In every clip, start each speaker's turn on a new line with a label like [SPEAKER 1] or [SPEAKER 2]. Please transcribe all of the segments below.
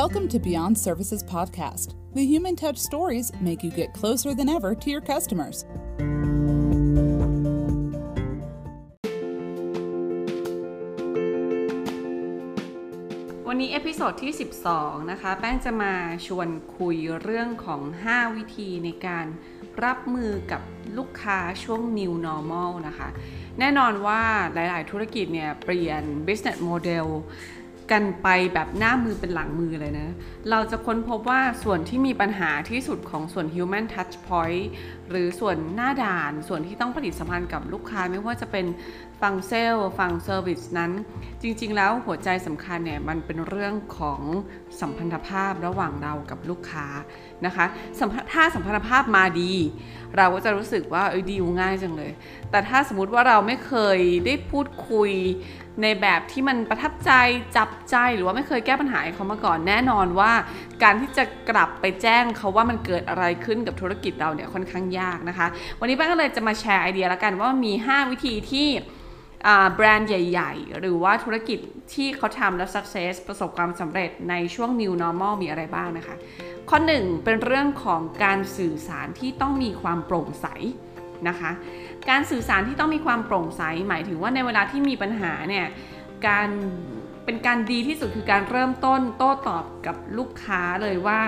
[SPEAKER 1] Welcome to Beyond Services Podcast. The human touch stories make you get closer than ever to your customers.
[SPEAKER 2] วันนี้เอพิโซดที่ 12 นะคะ แป้งจะมาชวนคุยเรื่องของ 5 วิธีในการรับมือกับลูกค้าช่วง New Normal นะคะ แน่นอนว่าหลายๆ ธุรกิจเนี่ยเปลี่ยน business model กันไปแบบหน้ามือเป็นหลังมือเลยนะ เราจะค้นพบว่าส่วนที่มีปัญหาที่สุดของส่วน human touch point หรือส่วนหน้าด่าน ส่วนที่ต้องปฏิสัมพันธ์กับลูกค้าไม่ว่าจะเป็นฝั่งเซลล์ฝั่ง service นั้น จริง ๆ แล้วหัวใจสำคัญเนี่ยมันเป็นเรื่องของสัมพันธภาพระหว่างเรากับลูกค้านะคะถ้าสัมพันธภาพมาดี เราก็จะรู้สึกว่าเออดีลง่ายจังเลย แต่ถ้าสมมติว่าเราไม่เคยได้พูดคุย ในแบบที่มันประทับใจจับใจหรือว่าไม่เคยแก้ปัญหาให้เขามาก่อนแน่นอนว่า การที่จะกลับไปแจ้งเขาว่ามันเกิดอะไรขึ้นกับธุรกิจเราเนี่ยค่อนข้างยากนะคะ วันนี้ป้าก็เลยจะมาแชร์ไอเดียแล้วกันว่ามี 5 วิธีที่แบรนด์ใหญ่ ๆ หรือว่าธุรกิจที่เขาทำแล้ว success ประสบความสำเร็จในช่วง new normal มีอะไรบ้างนะคะ ข้อ 1 เป็นเรื่องของการสื่อสารที่ต้องมีความโปร่งใส นะคะ การสื่อสารที่ต้องมีความโปร่งใส หมายถึงว่าในเวลาที่มีปัญหาเนี่ยการเป็นการดีที่สุดคือการเริ่มต้นโต้ตอบกับลูกค้าเลยว่า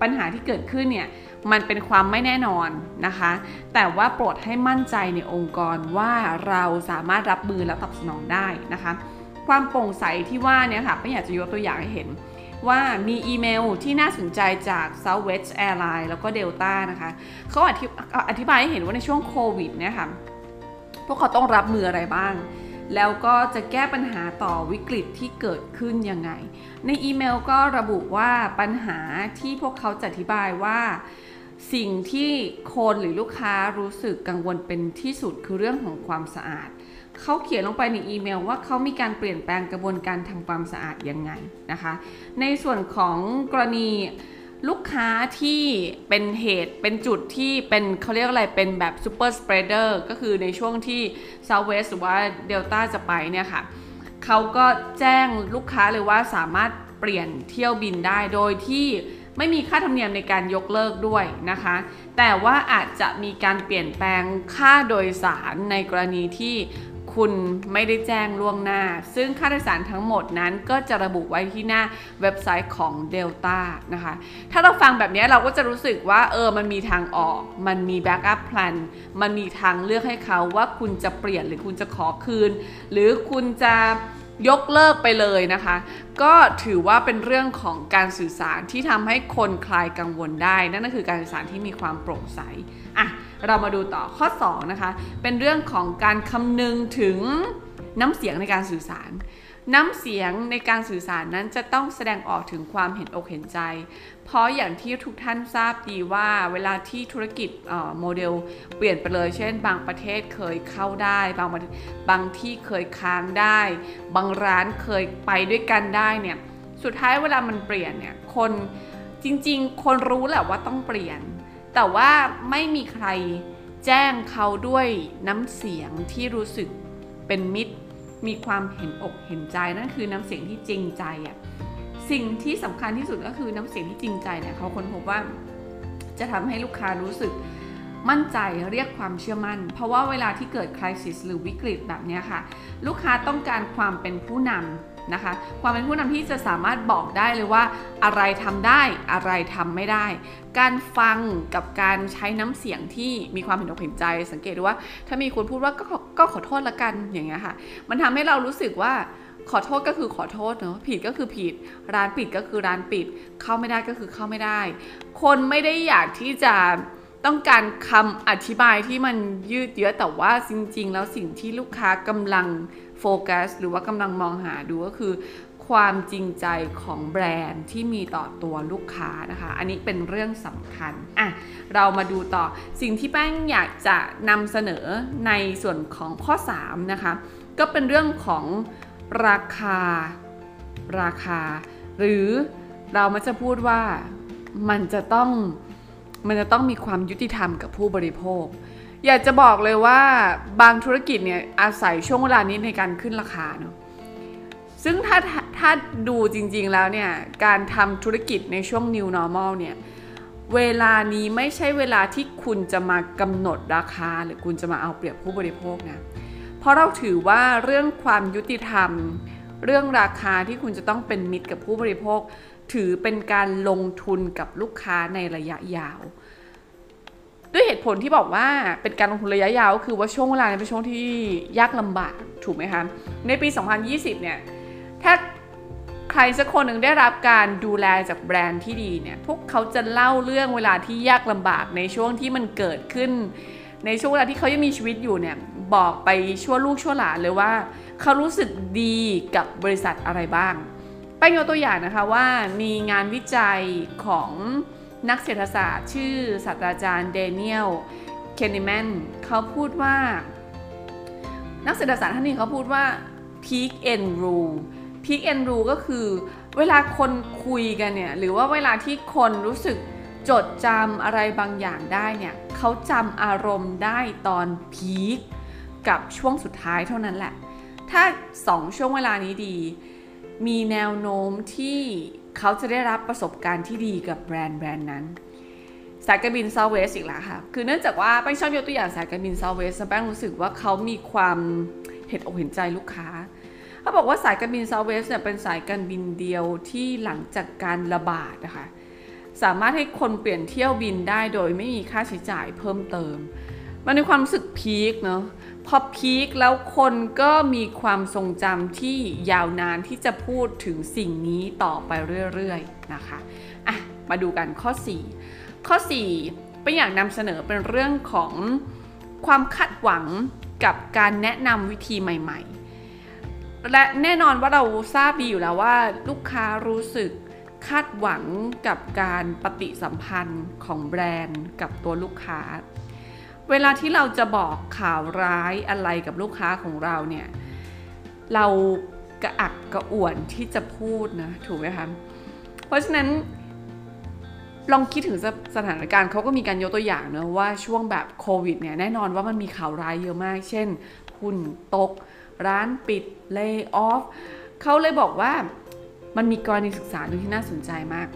[SPEAKER 2] ปัญหาที่เกิดขึ้นเนี่ยมันเป็นความไม่แน่นอนนะคะ แต่ว่าโปรดให้มั่นใจในองค์กรว่าเราสามารถรับมือและตอบสนองได้นะคะ ความโปร่งใสที่ว่าเนี่ยค่ะไม่อยากจะยกตัวอย่างให้เห็น ว่ามีอีเมลที่น่าสนใจจาก Southwest Airlines แล้วก็ Delta นะคะเขาอธิอธิบายให้เห็นว่าในช่วงโควิดเนี่ยค่ะพวกเขาต้องรับมืออะไรบ้าง แล้วก็จะแก้ปัญหาต่อวิกฤตที่เกิดขึ้นยังไง ในอีเมลก็ระบุว่าปัญหาที่พวกเขาจะอธิบายว่าสิ่งที่คนหรือลูกค้ารู้สึกกังวลเป็นที่สุดคือเรื่องของความสะอาด เขาเขียนลงไปในอีเมลว่าเขามีการเปลี่ยนแปลงกระบวนการทำความสะอาดยังไงนะคะ ในส่วนของกรณีลูกค้าที่เป็นเหตุเป็นจุดที่เป็นเขาเรียกอะไรเป็นแบบซูเปอร์สเปรเดอร์ก็คือในช่วงที่ Southwest หรือว่า Delta จะไปเนี่ยค่ะเขาก็แจ้งลูกค้าเลยว่าสามารถเปลี่ยนเที่ยวบินได้โดยที่ ไม่มีค่าธรรมเนียมในการยกเลิกด้วยนะคะ แต่ว่าอาจจะมีการเปลี่ยนแปลงค่าโดยสารในกรณีที่คุณไม่ได้แจ้งล่วงหน้า ซึ่งค่าโดยสารทั้งหมดนั้นก็จะระบุไว้ที่หน้าเว็บไซต์ของ Delta นะคะ ถ้าเราฟังแบบนี้เราก็จะรู้สึกว่าเออ มันมีทางออก มันมี backup plan มันมีทางเลือกให้เขาว่าคุณจะเปลี่ยนหรือคุณจะขอคืน หรือคุณจะ ยกเลิกไปเลยนะคะ ก็ถือว่าเป็นเรื่องของการสื่อสารที่ทำให้คนคลายกังวลได้ นั่นก็คือการสื่อสารที่มีความโปร่งใสอะเรามาดูต่อข้อ2นะคะเป็นเรื่องของการคำนึงถึงน้ำเสียงในการสื่อสาร น้ำเสียงในการสื่อสารนั้นจะต้องแสดงออกถึงความเห็นอกเห็นใจ เพราะอย่างที่ทุกท่านทราบดีว่าเวลาที่ธุรกิจโมเดลเปลี่ยนไปเลย เช่น บางประเทศเคยเข้าได้ บางบางที่เคยค้างได้ บางร้านเคยไปด้วยกันได้เนี่ย สุดท้ายเวลามันเปลี่ยนเนี่ยคนจริงๆ คนรู้แหละว่าต้องเปลี่ยน แต่ว่าไม่มีใครแจ้งเขาด้วยน้ำเสียงที่รู้สึกเป็นมิตร มีความเห็นอกเห็นใจนั่นคือน้ำเสียงที่จริงใจอะ่ะสิ่งที่สำคัญที่สุดก็คือน้ำเสียงที่จริงใจเนี่ยเขาค้นพบว่าจะทำให้ลูกค้ารู้สึกมั่นใจเรียกความเชื่อมั่น เพราะว่าเวลาที่เกิดคริสิสหรือวิกฤตแบบนี้ค่ะ ลูกค้าต้องการความเป็นผู้นำ นะคะ ความเป็นผู้นำที่จะสามารถบอกได้เลยว่า อะไรทำได้อะไรทำไม่ได้ การฟังกับการใช้น้ำเสียงที่มีความเห็นอกเห็นใจ สังเกตดูว่า ถ้ามีคนพูดว่าก็ก็ขอโทษละกันอย่างเงี้ยค่ะ มันทำให้เรารู้สึกว่าขอโทษก็คือขอโทษเนาะผิดก็คือผิด ร้านปิดก็คือร้านปิด เข้าไม่ได้ก็คือเข้าไม่ได้ คนไม่ได้อยากที่จะต้องการคำอธิบายที่มันยืดเยื้อแต่ว่าจริง ๆ แล้วสิ่งที่ลูกค้ากำลัง โฟกัสหรือว่ากำลังมองหาดูก็คือ ความจริงใจของแบรนด์ที่มีต่อตัวลูกค้านะคะ อันนี้เป็นเรื่องสำคัญอะเรามาดูต่อสิ่งที่แป้งอยากจะนำเสนอในส่วนของข้อ 3 นะคะ ก็เป็นเรื่องของราคาราคา หรือเรามักจะพูดว่ามันจะต้องมันจะต้องมีความยุติธรรมกับผู้บริโภค อยากจะบอกเลยว่าบางธุรกิจเนี่ยอาศัยช่วงเวลานี้ในการขึ้นราคาเนาะซึ่งถ้าถ้าดูจริงๆแล้วเนี่ย การทำธุรกิจในช่วง new normal เนี่ยเวลานี้ไม่ใช่เวลาที่คุณจะมากำหนดราคา หรือคุณจะมาเอาเปรียบผู้บริโภคนะ เพราะเราถือว่าเรื่องความยุติธรรม เรื่องราคาที่คุณจะต้องเป็นมิตรกับผู้บริโภค ถือเป็นการลงทุนกับลูกค้าในระยะยาว ด้วยเหตุผลที่บอกว่าเป็นการลงทุนระยะยาวคือว่าช่วงเวลาเป็นช่วงที่ยากลำบากถูกไหมคะในปี 2020 เนี่ยถ้าใครสักคนหนึ่งได้รับการดูแลจากแบรนด์ที่ดีเนี่ยพวกเขาจะเล่าเรื่องเวลาที่ยากลำบากในช่วงที่มันเกิดขึ้น ในช่วงเวลาที่เขายังมีชีวิตอยู่เนี่ยบอกไปชั่วลูกชั่วหลานเลยว่า เขารู้สึกดีกับบริษัทอะไรบ้างไปยกตัวอย่างนะคะว่ามีงานวิจัยของ นักเศรษฐศาสตร์ ชื่อศาสตราจารย์เดนิเอลเคนนิแมนเขาพูดว่า นักเศรษฐศาสตร์ท่านนี้เขาพูดว่า peak end rule พีคเอนรูก็คือ เวลาคนคุยกันเนี่ย หรือว่าเวลาที่คนรู้สึกจดจำอะไรบางอย่างได้เนี่ยเขาจำอารมณ์ได้ตอนพีคกับช่วงสุดท้ายเท่านั้นแหละ ถ้าสองช่วงเวลานี้ดี มีแนวโน้มที่เขาจะได้รับประสบการณ์ที่ดีกับแบรนด์แบรนด์นั้น สายการบินซาเวสอีกแล้วค่ะ คือเนื่องจากว่าแป้งชอบยกตัวอย่างสายการบินซาเวสแป้งรู้สึกว่าเขามีความเห็นอกเห็นใจลูกค้าเขาบอกว่าสายการบินซาเวสเนี่ยเป็นสายการบินเดียวที่หลังจากการระบาดนะคะสามารถให้คนเปลี่ยนเที่ยวบินได้โดยไม่มีค่าใช้จ่ายเพิ่มเติม มันในความรู้สึกพีคเนาะพอพีคแล้วคนก็มีความทรงจำที่ยาวนานที่จะพูดถึงสิ่งนี้ต่อไปเรื่อยๆนะคะอะมาดูกันข้อ 4 ข้อ4เป็นอย่างนำเสนอเป็นเรื่องของความคาดหวังกับการแนะนำวิธีใหม่ ๆ และแน่นอนว่าเราทราบดีอยู่แล้วว่า ลูกค้ารู้สึกคาดหวังกับการปฏิสัมพันธ์ของแบรนด์กับตัวลูกค้า เวลาที่เราจะบอกข่าวร้ายอะไรกับลูกค้าของเราเนี่ย เรากระอักกระอ่วนที่จะพูดนะถูกไหมคะเพราะฉะนั้นลองคิดถึงสถานการณ์เขาก็มีการยกตัวอย่างเนะว่าช่วงแบบโควิดเนี่ยแน่นอนว่ามันมีข่าวร้ายเยอะมาก เช่นหุ้นตก ร้านปิดเลิกออฟเขาเลยบอกว่ามันมีกรณีศึกษาหนึ่งที่น่าสนใจมาก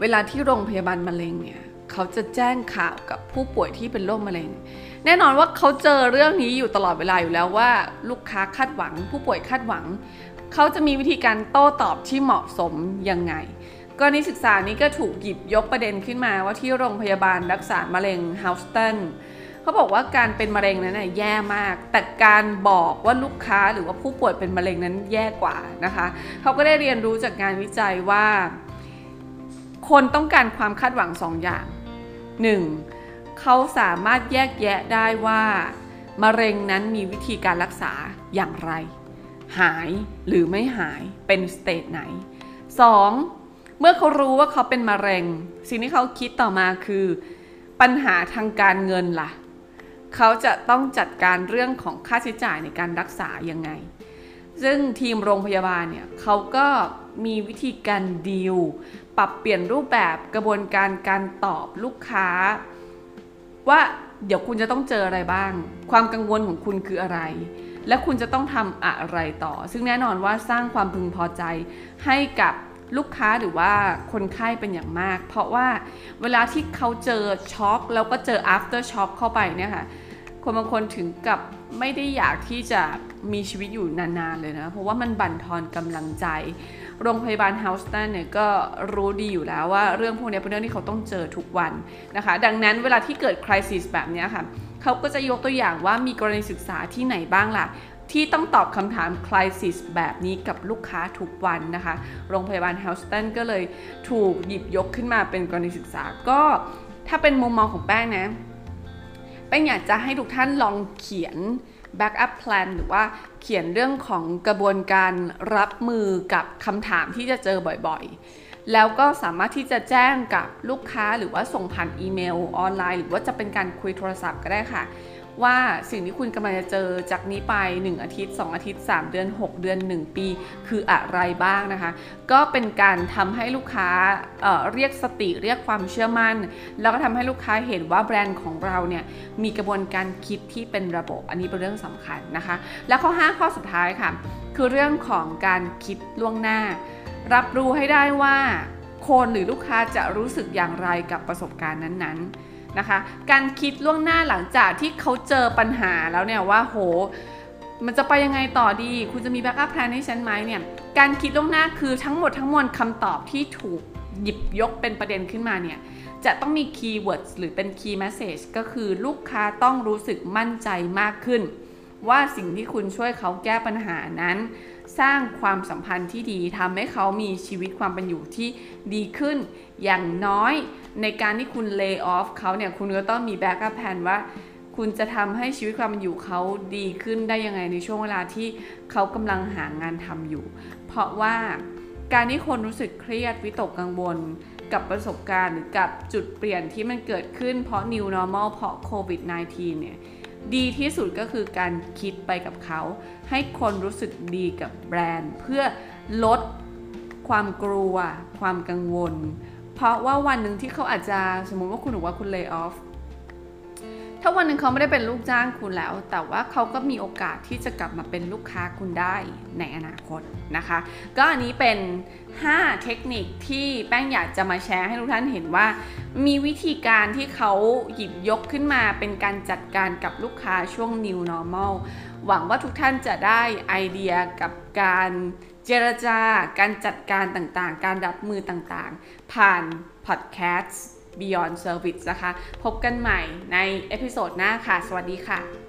[SPEAKER 2] เวลาที่โรงพยาบาลมะเร็งเนี่ย เขาจะแจ้งข่าวกับผู้ป่วยที่เป็นโรคมะเร็ง แน่นอนว่าเขาเจอเรื่องนี้อยู่ตลอดเวลาอยู่แล้วว่า ลูกค้าคาดหวัง ผู้ป่วยคาดหวัง เขาจะมีวิธีการโต้ตอบที่เหมาะสมยังไงกรณีศึกษานี้ก็ถูกหยิบยกประเด็นขึ้นมาว่าที่โรงพยาบาลรักษามะเร็งฮาวสตันเขาบอกว่าการเป็นมะเร็งนั้นแย่มาก แต่การบอกว่าลูกค้าหรือว่าผู้ป่วยเป็นมะเร็งนั้นแย่กว่านะคะ เขาก็ได้เรียนรู้จากงานวิจัยว่า คนต้องการความคาดหวังสองอย่าง 1. เขาสามารถแยกแยะได้ว่ามะเร็งนั้นมีวิธีการรักษาอย่างไร หายหรือไม่หายเป็นสเตจไหน 2. เมื่อเขารู้ว่าเขาเป็นมะเร็ง สิ่งที่เขาคิดต่อมาคือ ปัญหาทางการเงินละ่ะ เขาจะต้องจัดการเรื่องของค่าใช้จ่ายในการรักษายังไง ซึ่งทีมโรงพยาบาลเนี่ยเขาก็ มีวิธีการดีลปรับเปลี่ยนรูปแบบกระบวนการการตอบลูกค้า ว่าเดี๋ยวคุณจะต้องเจออะไรบ้าง ความกังวลของคุณคืออะไร และคุณจะต้องทำอะไรต่อ ซึ่งแน่นอนว่าสร้างความพึงพอใจให้กับลูกค้าหรือว่าคนไข้เป็นอย่างมาก เพราะว่าเวลาที่เขาเจอช็อกแล้วก็เจอ after shock เข้าไปเนี่ยค่ะคนบางคนถึงกับไม่ได้อยากที่จะมีชีวิตอยู่นานๆเลยนะ เพราะว่ามันบั่นทอนกำลังใจ โรงพยาบาลเฮาสตันเนี่ยก็รู้ดีอยู่แล้วว่าเรื่องพวกนี้เป็นเรื่องที่เขาต้องเจอทุกวันนะคะ ดังนั้นเวลาที่เกิดคริสิสแบบนี้ค่ะเขาก็จะยกตัวอย่างว่ามีกรณีศึกษาที่ไหนบ้างล่ะที่ต้องตอบคำถามคริสิสแบบนี้กับลูกค้าทุกวันนะคะ โรงพยาบาลเฮาสตันก็เลยถูกหยิบยกขึ้นมาเป็นกรณีศึกษา ก็ถ้าเป็นมุมมองของแป้งนะ แป้งอยากจะให้ทุกท่านลองเขียน backup plan หรือว่าเขียนเรื่องของกระบวนการรับมือกับคำถามที่จะเจอบ่อยๆ แล้วก็สามารถที่จะแจ้งกับลูกค้าหรือว่าส่งผ่านอีเมลออนไลน์ หรือว่าจะเป็นการคุยโทรศัพท์ก็ได้ค่ะ ว่าสิ่งที่คุณกำลังจะเจอจากนี้ไป 1 อาทิตย์ 2 อาทิตย์ 3 เดือน 6 เดือน 1 ปี คืออะไรบ้างนะคะ ก็เป็นการทำให้ลูกค้าเเรียกสติเรียกความเชื่อมั่น แล้วก็ทำให้ลูกค้าเห็นว่าแบรนด์ของเราเนี่ยมีกระบวนการคิดที่เป็นระบบ อันนี้เป็นเรื่องสำคัญนะคะ แล้วข้อ 5 ข้อสุดท้ายค่ะ คือเรื่องของการคิดล่วงหน้า รับรู้ให้ได้ว่าคนหรือลูกค้าจะรู้สึกอย่างไรกับประสบการณ์นั้นๆ นะคะ การคิดล่วงหน้าหลังจากที่เขาเจอปัญหาแล้วเนี่ยว่าโห มันจะไปยังไงต่อดี คุณจะมี backup plan ให้ฉันไหมเนี่ย การคิดล่วงหน้าคือทั้งหมดทั้งมวลคำตอบที่ถูกหยิบยกเป็นประเด็นขึ้นมาเนี่ย จะต้องมี keyword หรือเป็น key message ก็คือลูกค้าต้องรู้สึกมั่นใจมากขึ้น ว่าสิ่งที่คุณช่วยเขาแก้ปัญหานั้น สร้างความสัมพันธ์ที่ดีทำให้เขามีชีวิตความเป็นอยู่ที่ดีขึ้น อย่างน้อยในการที่คุณ lay off เขาเนี่ยคุณก็ต้องมี backup plan ว่า คุณจะทำให้ชีวิตความเป็นอยู่เขาดีขึ้นได้ยังไงในช่วงเวลาที่เขากำลังหางานทำอยู่ เพราะว่าการที่คนรู้สึกเครียดวิตกกังวลกับประสบการณ์หรือกับจุดเปลี่ยนที่มันเกิดขึ้นเพราะ new normal เพราะโควิด -19 เนี่ย ดีที่สุดก็คือการคิดไปกับเขา ให้คนรู้สึกดีกับแบรนด์ เพื่อลดความกลัว ความกังวล เพราะว่าวันหนึ่งที่เขาอาจจะสมมติว่าคุณหรือว่าคุณเลิกออฟ ถ้าวันหนึ่งเขาไม่ได้เป็นลูกจ้างคุณแล้ว แต่ว่าเขาก็มีโอกาสที่จะกลับมาเป็นลูกค้าคุณได้ในอนาคตนะคะ ก็อันนี้เป็น 5 เทคนิคที่แป้งอยากจะมาแชร์ให้ทุกท่านเห็นว่า มีวิธีการที่เขาหยิบยกขึ้นมาเป็นการจัดการกับลูกค้าช่วง new normal หวังว่าทุกท่านจะได้ไอเดียกับการเจรจาการจัดการต่างๆ การรับมือต่างๆ ผ่านพอดแคสต์ Beyond Service นะคะ พบกันใหม่ใน episode หน้าค่ะ สวัสดีค่ะ